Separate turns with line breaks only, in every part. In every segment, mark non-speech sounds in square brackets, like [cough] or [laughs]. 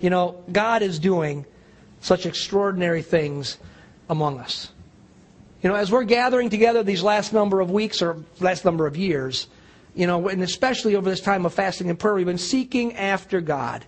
You know, God is doing such extraordinary things among us. You know, as we're gathering together these last number of weeks or last number of years, you know, and especially over this time of fasting and prayer, we've been seeking after God.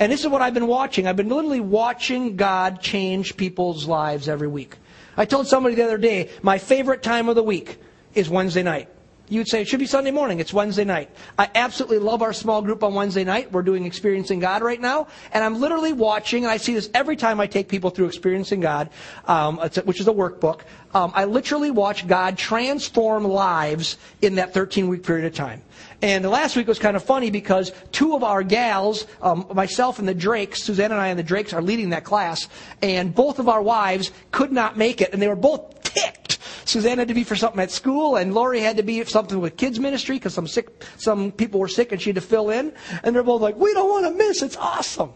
And this is what I've been watching. I've been literally watching God change people's lives every week. I told somebody the other day, my favorite time of the week is Wednesday night. You'd say it should be Sunday morning. It's Wednesday night. I absolutely love our small group on Wednesday night. We're doing Experiencing God right now. And I'm literally watching, and I see this every time I take people through Experiencing God, um, which is a workbook. Um, I literally watch God transform lives in that 13 week period of time. And the last week was kind of funny because two of our gals, um, myself and the Drakes, Suzanne and I and the Drakes are leading that class, and both of our wives could not make it, and they were both had to be for something at school, and Lori had to be for something with kids ministry because some sick, some people were sick, and she had to fill in. And they're both like, "We don't want to miss. It's awesome."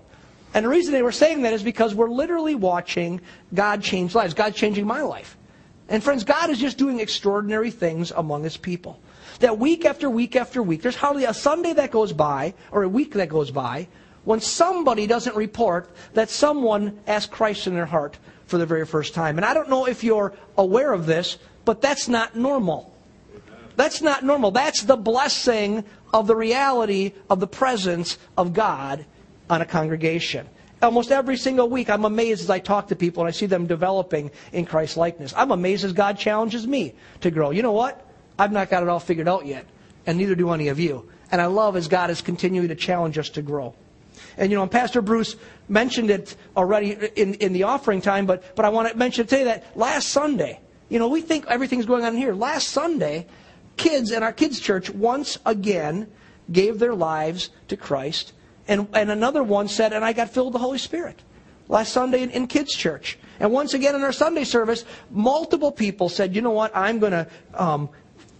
And the reason they were saying that is because we're literally watching God change lives. God's changing my life. And friends, God is just doing extraordinary things among His people. That week after week after week, there's hardly a Sunday that goes by or a week that goes by when somebody doesn't report that someone asked Christ in their heart for the very first time. And I don't know if you're aware of this, but that's not normal. That's not normal. That's the blessing of the reality of the presence of God on a congregation. Almost every single week, I'm amazed as I talk to people and I see them developing in Christ's likeness. I'm amazed as God challenges me to grow. You know what? I've not got it all figured out yet, and neither do any of you. And I love as God is continuing to challenge us to grow. And you know, Pastor Bruce mentioned it already in, in the offering time, but, but I want to mention today that last Sunday, you know, we think everything's going on here. Last Sunday, kids in our kids' church once again gave their lives to Christ. And, and another one said, and I got filled with the Holy Spirit. Last Sunday in, in kids' church. And once again in our Sunday service, multiple people said, you know what, I'm going to um,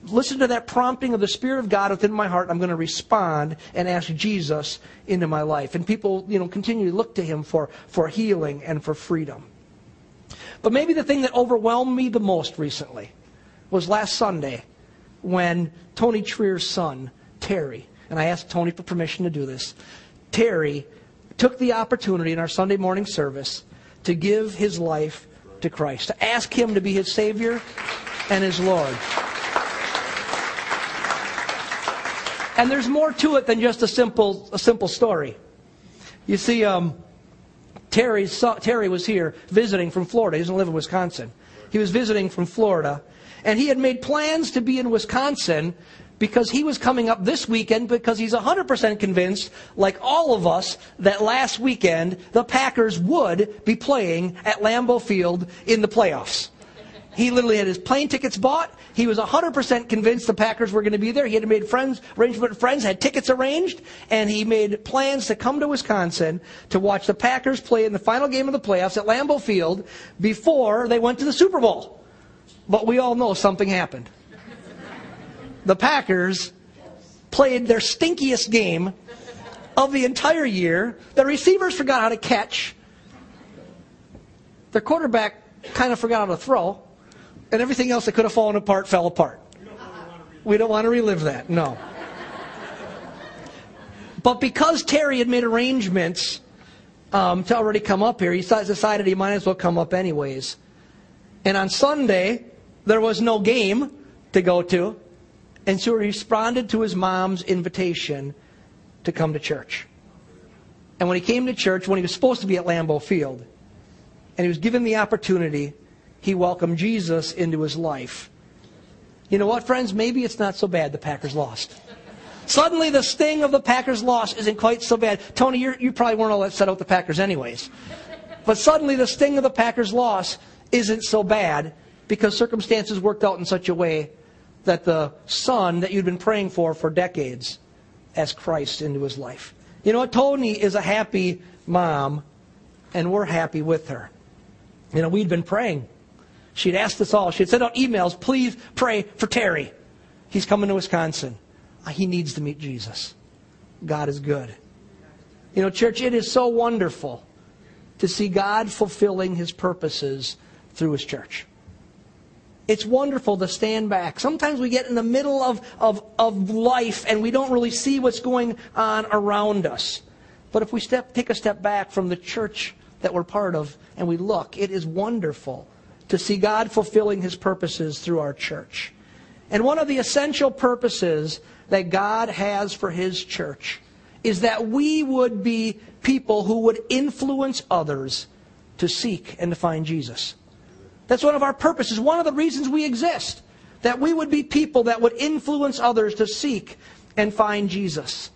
listen to that prompting of the Spirit of God within my heart. I'm going to respond and ask Jesus into my life. And people, you know, continue to look to Him for, for healing and for freedom. But maybe the thing that overwhelmed me the most recently was last Sunday when Tony Trier's son, Terry, and I asked Tony for permission to do this, Terry took the opportunity in our Sunday morning service to give his life to Christ, to ask Him to be his Savior and his Lord. And there's more to it than just a simple, a simple story. You see, um, Terry, Terry was here visiting from Florida. He doesn't live in Wisconsin. He was visiting from Florida. And he had made plans to be in Wisconsin because he was coming up this weekend because he's 100% convinced, like all of us, that last weekend the Packers would be playing at Lambeau Field in the playoffs. He literally had his plane tickets bought. He was 100% convinced the Packers were going to be there. He had made friends, arrangement with friends, had tickets arranged, and he made plans to come to Wisconsin to watch the Packers play in the final game of the playoffs at Lambeau Field before they went to the Super Bowl. But we all know something happened. The Packers played their stinkiest game of the entire year. The receivers forgot how to catch. Their quarterback kind of forgot how to throw and everything else that could have fallen apart fell apart. We don't want to relive that, no. But because Terry had made arrangements um, to already come up here, he decided he might as well come up anyways. And on Sunday, there was no game to go to. And so he responded to his mom's invitation to come to church. And when he came to church, when he was supposed to be at Lambeau Field, and he was given the opportunity he welcomed Jesus into his life. You know what, friends? Maybe it's not so bad the Packers lost. Suddenly, the sting of the Packers' loss isn't quite so bad. Tony, you probably weren't all that set out the Packers, anyways. But suddenly, the sting of the Packers' loss isn't so bad because circumstances worked out in such a way that the son that you'd been praying for for decades asked Christ into his life. You know what? Tony is a happy mom, and we're happy with her. You know, we'd been praying She'd asked us all. She'd sent out emails, please pray for Terry. He's coming to Wisconsin. Uh, he needs to meet Jesus. God is good. You know, church, it is so wonderful to see God fulfilling his purposes through his church. It's wonderful to stand back. Sometimes we get in the middle of, of, of life and we don't really see what's going on around us. But if we step, take a step back from the church that we're part of and we look, it is wonderful to see God fulfilling his purposes through our church. And one of the essential purposes that God has for his church is that we would be people who would influence others to seek and to find Jesus. That's one of our purposes, one of the reasons we exist. That we would be people that would influence others to seek and find Jesus.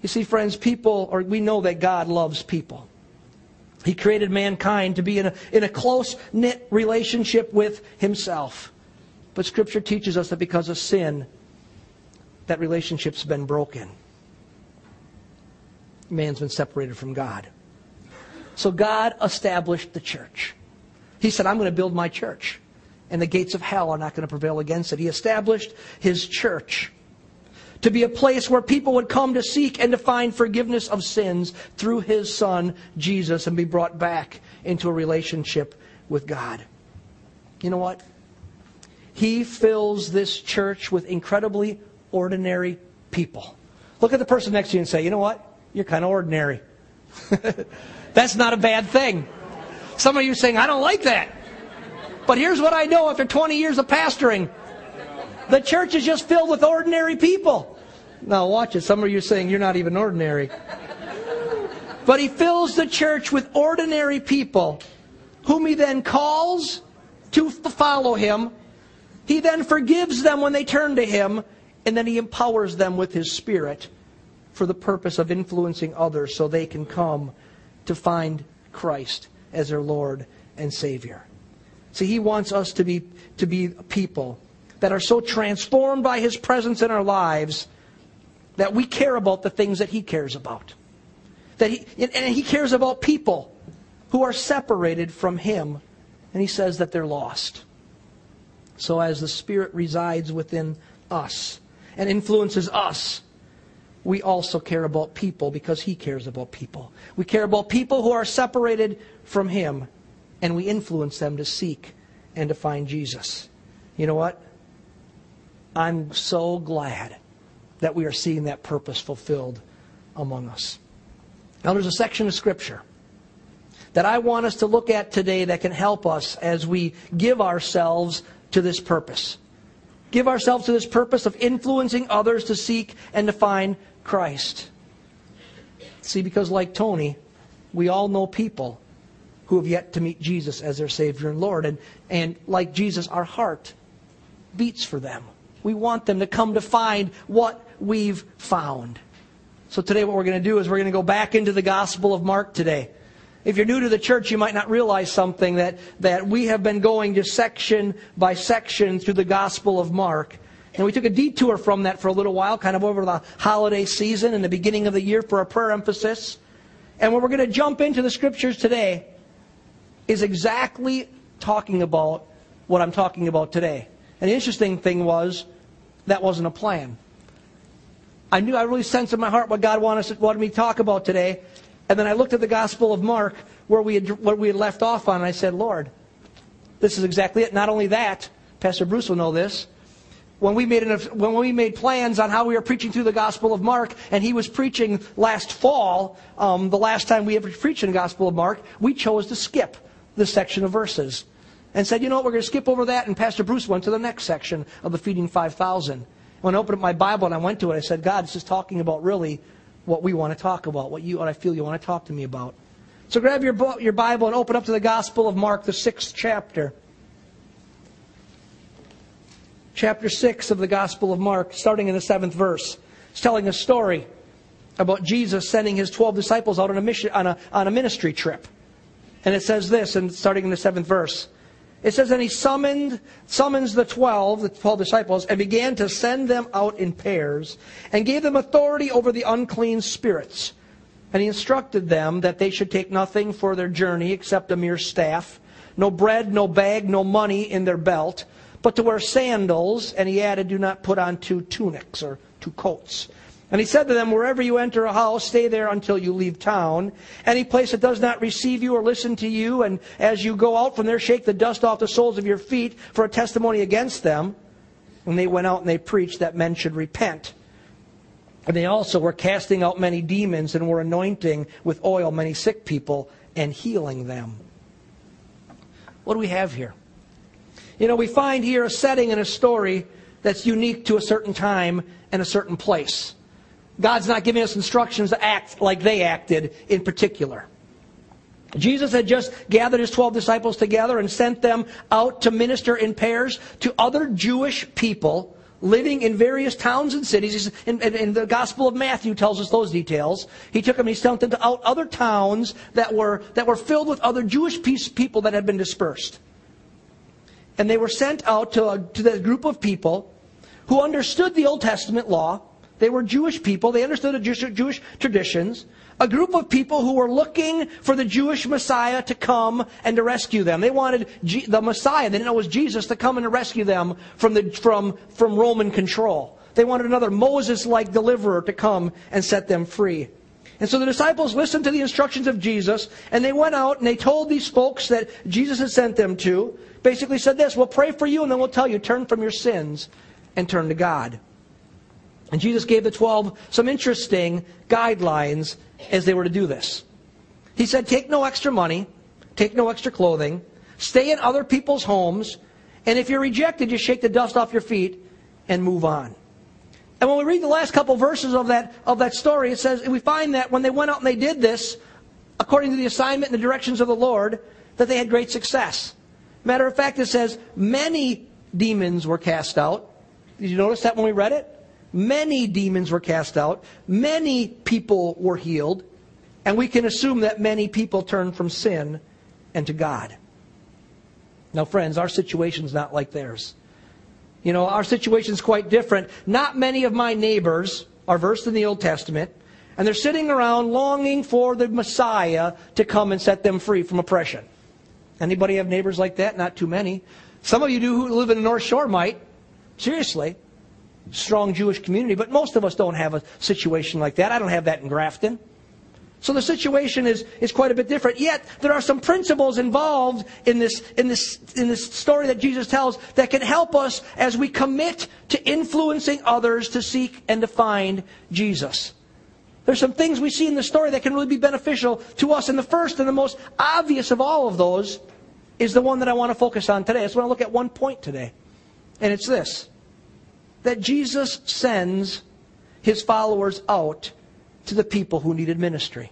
You see, friends, people, or we know that God loves people. He created mankind to be in a, in a close knit relationship with Himself. But Scripture teaches us that because of sin, that relationship's been broken. Man's been separated from God. So God established the church. He said, I'm going to build my church, and the gates of hell are not going to prevail against it. He established His church to be a place where people would come to seek and to find forgiveness of sins through his son, Jesus, and be brought back into a relationship with God. You know what? He fills this church with incredibly ordinary people. Look at the person next to you and say, you know what? You're kind of ordinary. [laughs] That's not a bad thing. Some of you saying, I don't like that. But here's what I know after 20 years of pastoring the church is just filled with ordinary people. Now, watch it. Some of you are saying you're not even ordinary. But he fills the church with ordinary people, whom he then calls to follow him. He then forgives them when they turn to him, and then he empowers them with his spirit for the purpose of influencing others so they can come to find Christ as their Lord and Savior. See, he wants us to be, to be people that are so transformed by His presence in our lives that we care about the things that He cares about. That he, and He cares about people who are separated from Him, and He says that they're lost. So as the Spirit resides within us and influences us, we also care about people because He cares about people. We care about people who are separated from Him, and we influence them to seek and to find Jesus. You know what? I'm so glad that we are seeing that purpose fulfilled among us. Now, there's a section of Scripture that I want us to look at today that can help us as we give ourselves to this purpose. Give ourselves to this purpose of influencing others to seek and to find Christ. See, because like Tony, we all know people who have yet to meet Jesus as their Savior and Lord. And, and like Jesus, our heart beats for them. We want them to come to find what we've found. So today what we're going to do is we're going to go back into the Gospel of Mark today. If you're new to the church, you might not realize something that, that we have been going just section by section through the Gospel of Mark. And we took a detour from that for a little while, kind of over the holiday season and the beginning of the year for a prayer emphasis. And what we're going to jump into the scriptures today is exactly talking about what I'm talking about today. And the interesting thing was, that wasn't a plan. I knew, I really sensed in my heart what God wanted, wanted me to talk about today. And then I looked at the Gospel of Mark, where we had, what we had left off on, and I said, Lord, this is exactly it. Not only that, Pastor Bruce will know this. When we, made an, when we made plans on how we were preaching through the Gospel of Mark, and he was preaching last fall, um, the last time we ever preached in the Gospel of Mark, we chose to skip this section of verses and said, you know what, we're going to skip over that. And Pastor Bruce went to the next section of the feeding 5,000. When I opened up my Bible and I went to it, I said, God, this is talking about really what we want to talk about, what you, what I feel you want to talk to me about. So grab your, your Bible and open up to the Gospel of Mark, the sixth chapter. Chapter 6 of the Gospel of Mark, starting in the seventh verse. It's telling a story about Jesus sending his 12 disciples out on a, mission, on a, on a ministry trip. And it says this, and starting in the seventh verse. It says, and he summoned, summons the twelve, the twelve disciples, and began to send them out in pairs, and gave them authority over the unclean spirits. And he instructed them that they should take nothing for their journey except a mere staff, no bread, no bag, no money in their belt, but to wear sandals. And he added, do not put on two tunics or two coats. And he said to them, Wherever you enter a house, stay there until you leave town. Any place that does not receive you or listen to you, and as you go out from there, shake the dust off the soles of your feet for a testimony against them. And they went out and they preached that men should repent. And they also were casting out many demons and were anointing with oil many sick people and healing them. What do we have here? You know, we find here a setting and a story that's unique to a certain time and a certain place. God's not giving us instructions to act like they acted in particular. Jesus had just gathered his 12 disciples together and sent them out to minister in pairs to other Jewish people living in various towns and cities. In, in, in, the Gospel of Matthew tells us those details. He took them, he sent them to out other towns that were, that were filled with other Jewish people that had been dispersed. And they were sent out to, a, to the group of people who understood the Old Testament law. They were Jewish people. They understood the Jewish, Jewish traditions a group of people who were looking for the Jewish Messiah to come and to rescue them. They wanted G- the Messiah, they didn't know it was Jesus, to come and to rescue them from, the, from, from Roman control. They wanted another Moses like deliverer to come and set them free. And so the disciples listened to the instructions of Jesus, and they went out and they told these folks that Jesus had sent them to, basically said this, we'll pray for you and then we'll tell you, turn from your sins and turn to God. And Jesus gave the 12 some interesting guidelines as they were to do this. He said, Take no extra money, take no extra clothing, stay in other people's homes, and if you're rejected, just shake the dust off your feet and move on. And when we read the last couple verses of that, of that story, it says, we find that when they went out and they did this, according to the assignment and the directions of the Lord, that they had great success. Matter of fact, it says, many demons were cast out. Did you notice that when we read it? Many demons were cast out. Many people were healed. And we can assume that many people turned from sin and to God. Now, friends, our situation's not like theirs. You know, our situation's quite different. Not many of my neighbors are versed in the Old Testament, and they're sitting around longing for the Messiah to come and set them free from oppression. Anybody have neighbors like that? Not too many. Some of you do who live in the North Shore might. Seriously strong Jewish community, but most of us don't have a situation like that. I don't have that in Grafton. So the situation is, is quite a bit different. Yet there are some principles involved in this, in this, in this story that Jesus tells that can help us as we commit to influencing others to seek and to find Jesus. There's some things we see in the story that can really be beneficial to us. And the first and the most obvious of all of those is the one that I want to focus on today. I just want to look at one point today. And it's this that Jesus sends his followers out to the people who needed ministry.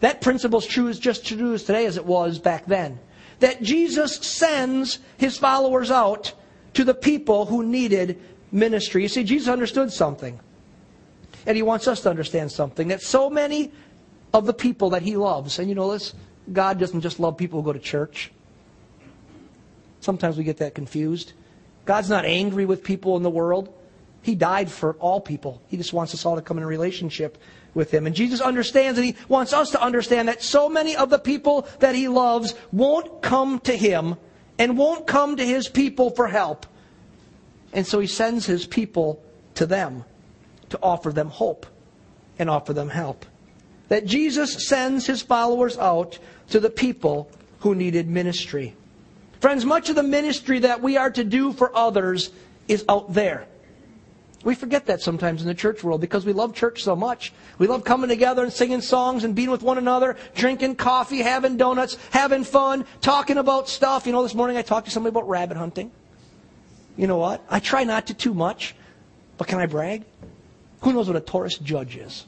That principle is true as just true as today as it was back then. That Jesus sends his followers out to the people who needed ministry. You see, Jesus understood something. And he wants us to understand something. That so many of the people that he loves, and you know this, God doesn't just love people who go to church. Sometimes we get that confused. God's not angry with people in the world. He died for all people. He just wants us all to come in a relationship with Him. And Jesus understands and He wants us to understand that so many of the people that He loves won't come to Him and won't come to His people for help. And so He sends His people to them to offer them hope and offer them help. That Jesus sends His followers out to the people who needed ministry. Friends, much of the ministry that we are to do for others is out there. We forget that sometimes in the church world because we love church so much. We love coming together and singing songs and being with one another, drinking coffee, having donuts, having fun, talking about stuff. You know, this morning I talked to somebody about rabbit hunting. You know what? I try not to too much, but can I brag? Who knows what a Taurus judge is?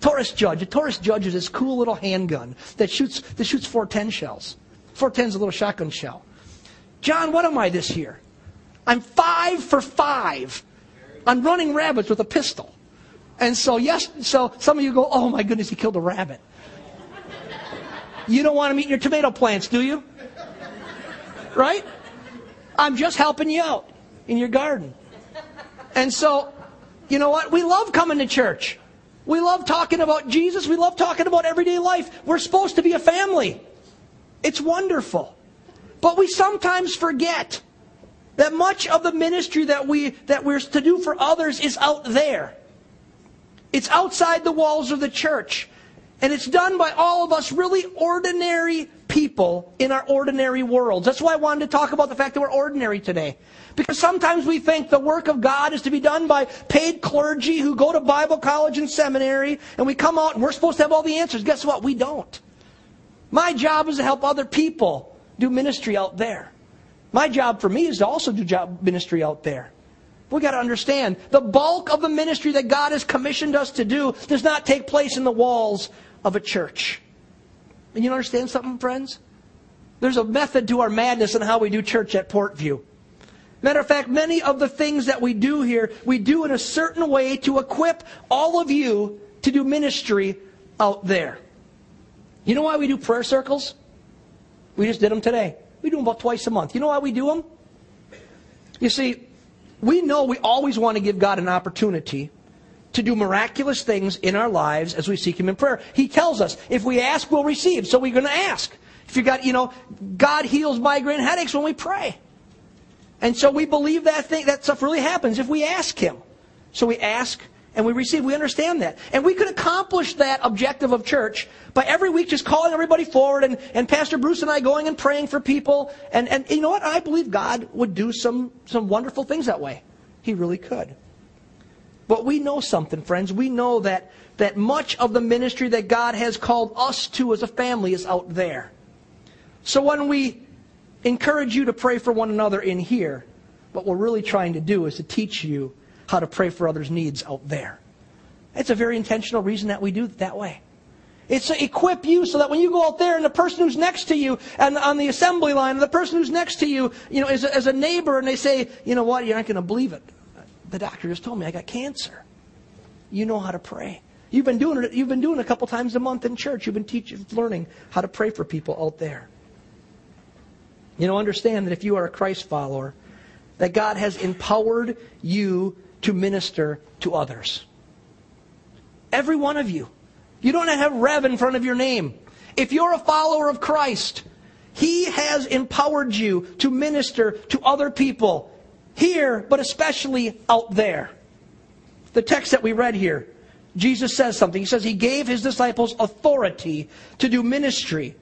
Taurus judge. A Taurus judge is this cool little handgun that shoots that shoots 410 shells. 410 is a little shotgun shell. John, what am I this year? I'm five for five. I'm running rabbits with a pistol. And so, yes, so some of you go, oh my goodness, he killed a rabbit. You don't want to meet your tomato plants, do you? Right? I'm just helping you out in your garden. And so, you know what? We love coming to church. We love talking about Jesus. We love talking about everyday life. We're supposed to be a family. It's wonderful. But we sometimes forget that much of the ministry that, we, that we're to do for others is out there. It's outside the walls of the church. And it's done by all of us really ordinary people in our ordinary worlds. That's why I wanted to talk about the fact that we're ordinary today. Because sometimes we think the work of God is to be done by paid clergy who go to Bible college and seminary, and we come out and we're supposed to have all the answers. Guess what? We don't. My job is to help other people do ministry out there. My job for me is to also do job ministry out there. We got to understand the bulk of the ministry that God has commissioned us to do does not take place in the walls of a church. And you understand something, friends? There's a method to our madness in how we do church at Portview. Matter of fact, many of the things that we do here, we do in a certain way to equip all of you to do ministry out there. You know why we do prayer circles? We just did them today. We do them about twice a month. You know why we do them? You see, we know we always want to give God an opportunity to do miraculous things in our lives as we seek Him in prayer. He tells us, if we ask, we'll receive. So we're going to ask. If you got, you know, God heals migraine headaches when we pray. And so we believe that thing, that stuff really happens if we ask Him. So we ask and we receive. We understand that. And we could accomplish that objective of church by every week just calling everybody forward and, and Pastor Bruce and I going and praying for people. And, and you know what? I believe God would do some, some wonderful things that way. He really could. But we know something, friends. We know that, that much of the ministry that God has called us to as a family is out there. So when we encourage you to pray for one another in here, what we're really trying to do is to teach you how to pray for others' needs out there. It's a very intentional reason that we do it that way. It's to equip you so that when you go out there and the person who's next to you and on the assembly line and the person who's next to you, you know, is a, as a neighbor and they say, you know what, you're not going to believe it. The doctor just told me I got cancer. You know how to pray. You've been doing it. You've been doing it a couple times a month in church. You've been teaching, learning how to pray for people out there. You know, understand that if you are a Christ follower, that God has empowered you to minister to others. Every one of you. You don't have Rev in front of your name. If you're a follower of Christ, He has empowered you to minister to other people here, but especially out there. The text that we read here, Jesus says something. He says He gave His disciples authority to do ministry,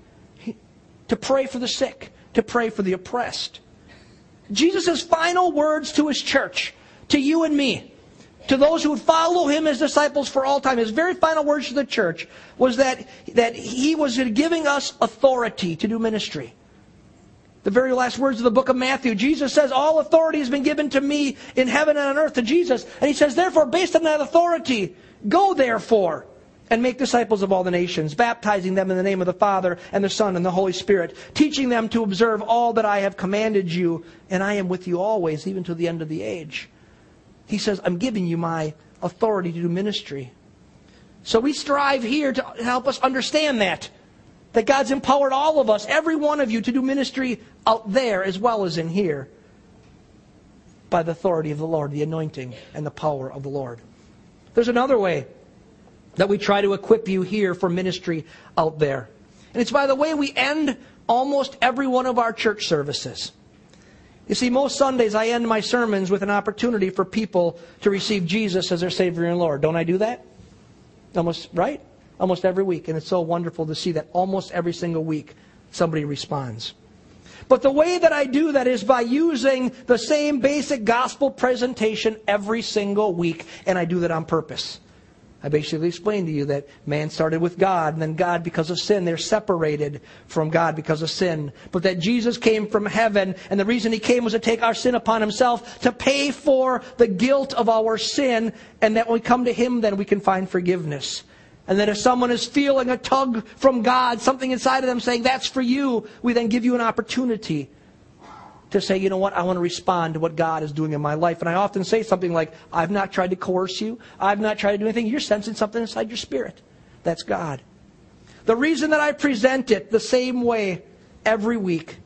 to pray for the sick, to pray for the oppressed. Jesus' final words to His church to you and me, to those who would follow him as disciples for all time. His very final words to the church was that, that he was giving us authority to do ministry. The very last words of the book of Matthew, Jesus says, All authority has been given to me in heaven and on earth to Jesus. And he says, Therefore, based on that authority, go therefore and make disciples of all the nations, baptizing them in the name of the Father and the Son and the Holy Spirit, teaching them to observe all that I have commanded you, and I am with you always, even to the end of the age. He says, I'm giving you my authority to do ministry. So we strive here to help us understand that. That God's empowered all of us, every one of you, to do ministry out there as well as in here by the authority of the Lord, the anointing and the power of the Lord. There's another way that we try to equip you here for ministry out there. And it's by the way we end almost every one of our church services. You see, most Sundays I end my sermons with an opportunity for people to receive Jesus as their Savior and Lord. Don't I do that? Almost, right? Almost every week. And it's so wonderful to see that almost every single week somebody responds. But the way that I do that is by using the same basic gospel presentation every single week, and I do that on purpose. I basically explained to you that man started with God, and then God, because of sin, they're separated from God because of sin. But that Jesus came from heaven, and the reason he came was to take our sin upon himself, to pay for the guilt of our sin, and that when we come to him, then we can find forgiveness. And that if someone is feeling a tug from God, something inside of them saying, that's for you, we then give you an opportunity to say, you know what, I want to respond to what God is doing in my life. And I often say something like, I've not tried to coerce you. I've not tried to do anything. You're sensing something inside your spirit. That's God. The reason that I present it the same way every week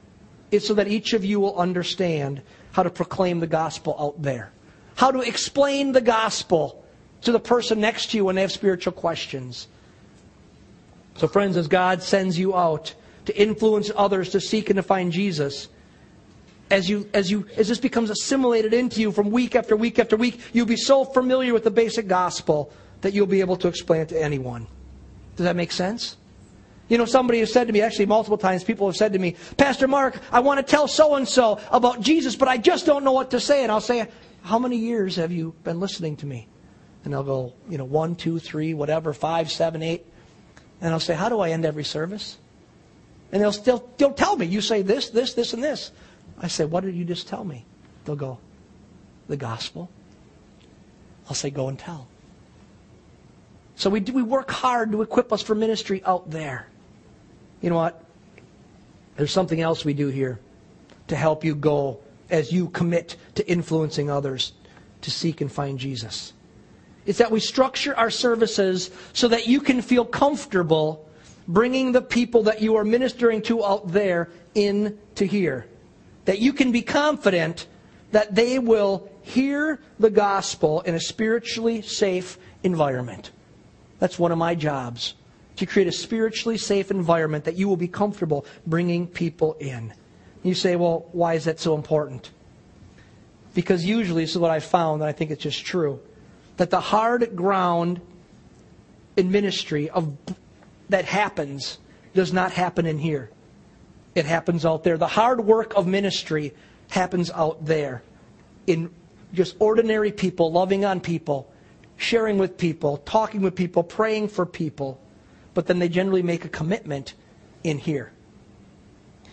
is so that each of you will understand how to proclaim the gospel out there. How to explain the gospel to the person next to you when they have spiritual questions. So, friends, as God sends you out to influence others to seek and to find Jesus, as you as you as this becomes assimilated into you from week after week after week, you'll be so familiar with the basic gospel that you'll be able to explain it to anyone. Does that make sense? You know, somebody has said to me, actually, multiple times, people have said to me, Pastor Mark, I want to tell so and so about Jesus, but I just don't know what to say. And I'll say, How many years have you been listening to me? And they'll go, You know, one, two, three, whatever, five, seven, eight. And I'll say, How do I end every service? And they'll still they'll tell me, You say this, this, this, and this. I say, What did you just tell me? They'll go, The gospel. I'll say, Go and tell. So we, do, we work hard to equip us for ministry out there. You know what? There's something else we do here to help you go as you commit to influencing others to seek and find Jesus. It's that we structure our services so that you can feel comfortable bringing the people that you are ministering to out there in to here. That you can be confident that they will hear the gospel in a spiritually safe environment. That's one of my jobs to create a spiritually safe environment that you will be comfortable bringing people in. You say, well, why is that so important? Because usually, this is what I found, and I think it's just true, that the hard ground in ministry of that happens does not happen in here. It happens out there. The hard work of ministry happens out there in just ordinary people, loving on people, sharing with people, talking with people, praying for people but then they generally make a commitment in here.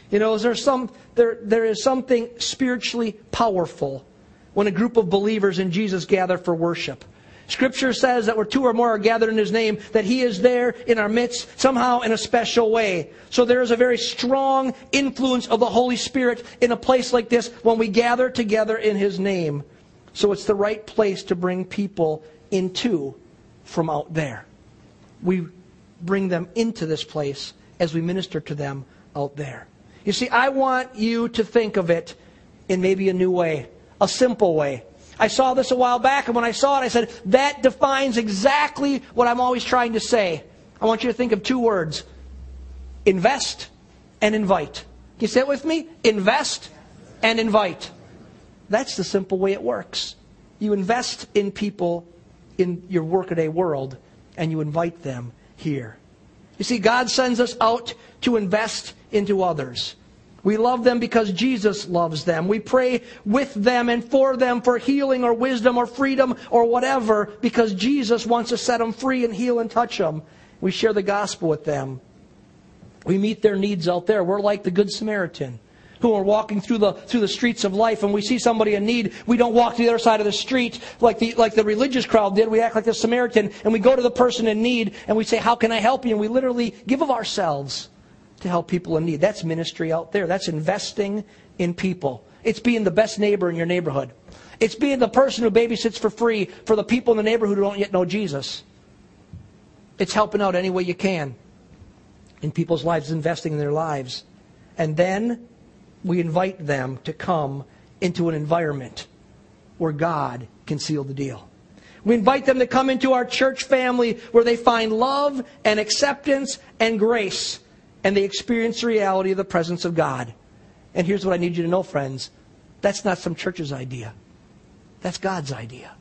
You know, is there some there there is something spiritually powerful when a group of believers in Jesus gather for worship. Scripture says that where two or more are gathered in His name, that He is there in our midst somehow in a special way. So there is a very strong influence of the Holy Spirit in a place like this when we gather together in His name. So it's the right place to bring people into from out there. We bring them into this place as we minister to them out there. You see, I want you to think of it in maybe a new way, a simple way. I saw this a while back, and when I saw it, I said, that defines exactly what I'm always trying to say. I want you to think of two words invest and invite. Can you say it with me? Invest and invite. That's the simple way it works. You invest in people in your workaday world, and you invite them here. You see, God sends us out to invest into others. We love them because Jesus loves them. We pray with them and for them for healing or wisdom or freedom or whatever because Jesus wants to set them free and heal and touch them. We share the gospel with them. We meet their needs out there. We're like the Good Samaritan who are walking through the, through the streets of life and we see somebody in need, we don't walk to the other side of the street like the, like the religious crowd did. We act like the Samaritan and we go to the person in need and we say, how can I help you? And we literally give of ourselves to help people in need. That's ministry out there. That's investing in people. It's being the best neighbor in your neighborhood. It's being the person who babysits for free for the people in the neighborhood who don't yet know Jesus. It's helping out any way you can in people's lives, investing in their lives. And then we invite them to come into an environment where God can seal the deal. We invite them to come into our church family where they find love and acceptance and grace and they experience the reality of the presence of God. And here's what I need you to know, friends. That's not some church's idea. That's God's idea.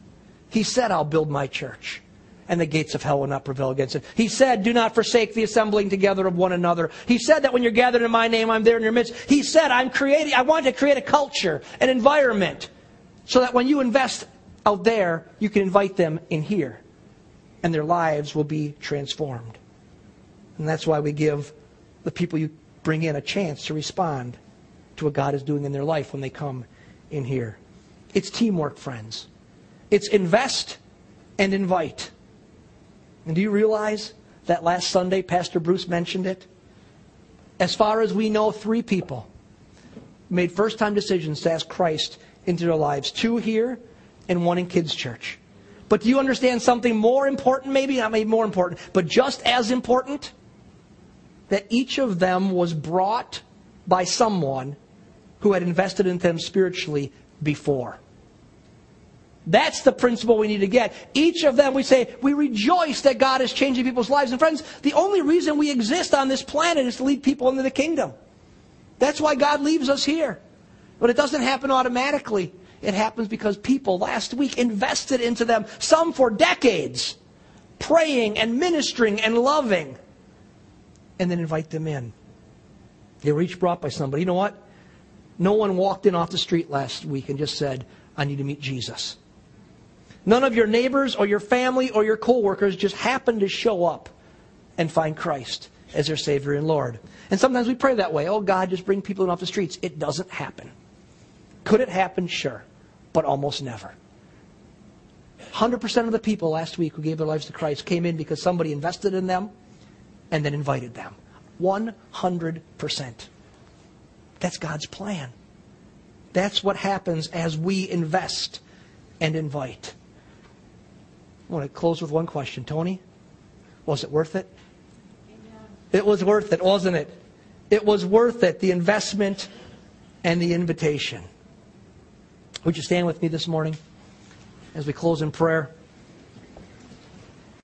He said, I'll build my church and the gates of hell will not prevail against it. He said, Do not forsake the assembling together of one another. He said that when you're gathered in my name, I'm there in your midst. He said, I'm creating, I want to create a culture, an environment, so that when you invest out there, you can invite them in here, and their lives will be transformed. And that's why we give the people you bring in a chance to respond to what God is doing in their life when they come in here. It's teamwork, friends. It's invest and invite. And do you realize that last Sunday, Pastor Bruce mentioned it? As far as we know, three people made first time decisions to ask Christ into their lives two here and one in kids' church. But do you understand something more important, maybe not maybe more important, but just as important? That each of them was brought by someone who had invested in them spiritually before. That's the principle we need to get. Each of them, we say, we rejoice that God is changing people's lives. And friends, the only reason we exist on this planet is to lead people into the kingdom. That's why God leaves us here. But it doesn't happen automatically. It happens because people last week invested into them, some for decades, praying and ministering and loving. And then invite them in. They were each brought by somebody. You know what? No one walked in off the street last week and just said, I need to meet Jesus. None of your neighbors or your family or your coworkers just happened to show up and find Christ as their Savior and Lord. And sometimes we pray that way. Oh, God, just bring people in off the streets. It doesn't happen. Could it happen? Sure. But almost never. 100% of the people last week who gave their lives to Christ came in because somebody invested in them and then invited them. 100%. That's God's plan. That's what happens as we invest and invite. I want to close with one question. Tony, was it worth it? It was worth it, wasn't it? It was worth it, the investment and the invitation. Would you stand with me this morning as we close in prayer?